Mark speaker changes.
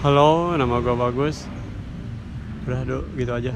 Speaker 1: Halo, nama gue Bagus. Udah, Dok, gitu aja.